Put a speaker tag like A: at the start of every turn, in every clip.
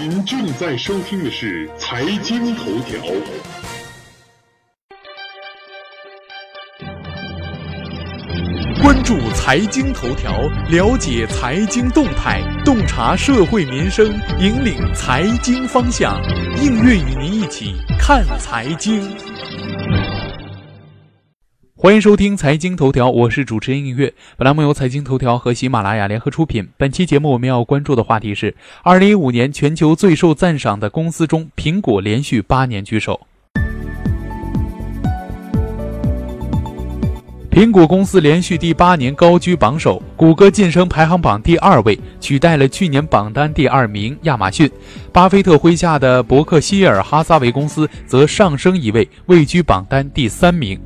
A: 您正在收听的是财经头条。
B: 关注财经头条，了解财经动态，洞察社会民生，引领财经方向。应月与您一起看财经。欢迎收听财经头条，我是主持人映月。本栏目由财经头条和喜马拉雅联合出品。本期节目我们要关注的话题是：二零一五年全球最受赞赏的公司中，苹果连续八年居首。苹果公司连续第八年高居榜首，谷歌晋升排行榜第二位，取代了去年榜单第二名亚马逊。巴菲特麾下的伯克希尔哈撒韦公司则上升一位，位居榜单第三名。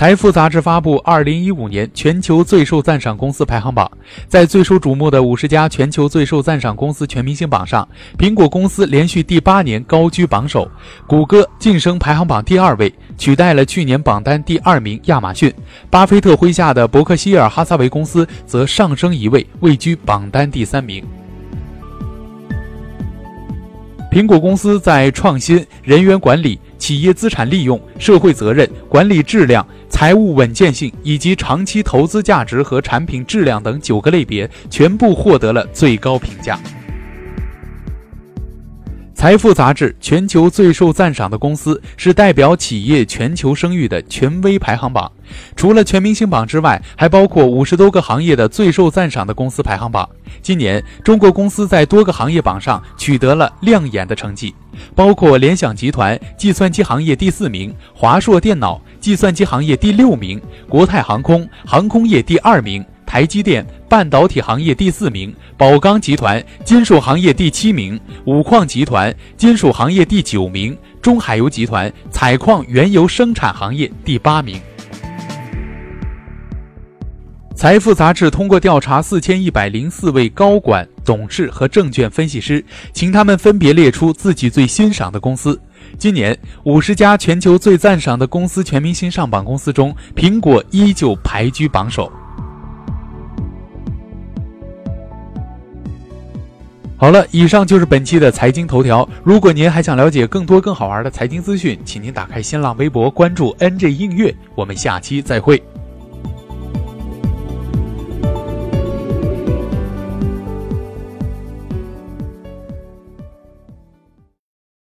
B: 财富杂志发布二零一五年全球最受赞赏公司排行榜，在最受瞩目的五十家全球最受赞赏公司全明星榜上，苹果公司连续第八年高居榜首，谷歌晋升排行榜第二位，取代了去年榜单第二名亚马逊。巴菲特麾下的伯克希尔哈撒韦公司则上升一位，位居榜单第三名。苹果公司在创新、人员管理、企业资产利用、社会责任、管理质量。财务稳健性以及长期投资价值和产品质量等九个类别全部获得了最高评价。财富杂志全球最受赞赏的公司是代表企业全球声誉的权威排行榜，除了全明星榜之外，还包括五十多个行业的最受赞赏的公司排行榜。今年，中国公司在多个行业榜上取得了亮眼的成绩，包括联想集团计算机行业第四名，华硕电脑计算机行业第六名，国泰航空航空业第二名。台积电半导体行业第四名，宝钢集团金属行业第七名，五矿集团金属行业第九名，中海油集团采矿原油生产行业第八名。财富杂志通过调查四千一百零四位高管、董事和证券分析师，请他们分别列出自己最欣赏的公司。今年五十家全球最赞赏的公司全明星上榜公司中，苹果依旧排居榜首。好了，以上就是本期的财经头条。如果您还想了解更多更好玩的财经资讯，请您打开新浪微博关注 NJ 映月。我们下期再会。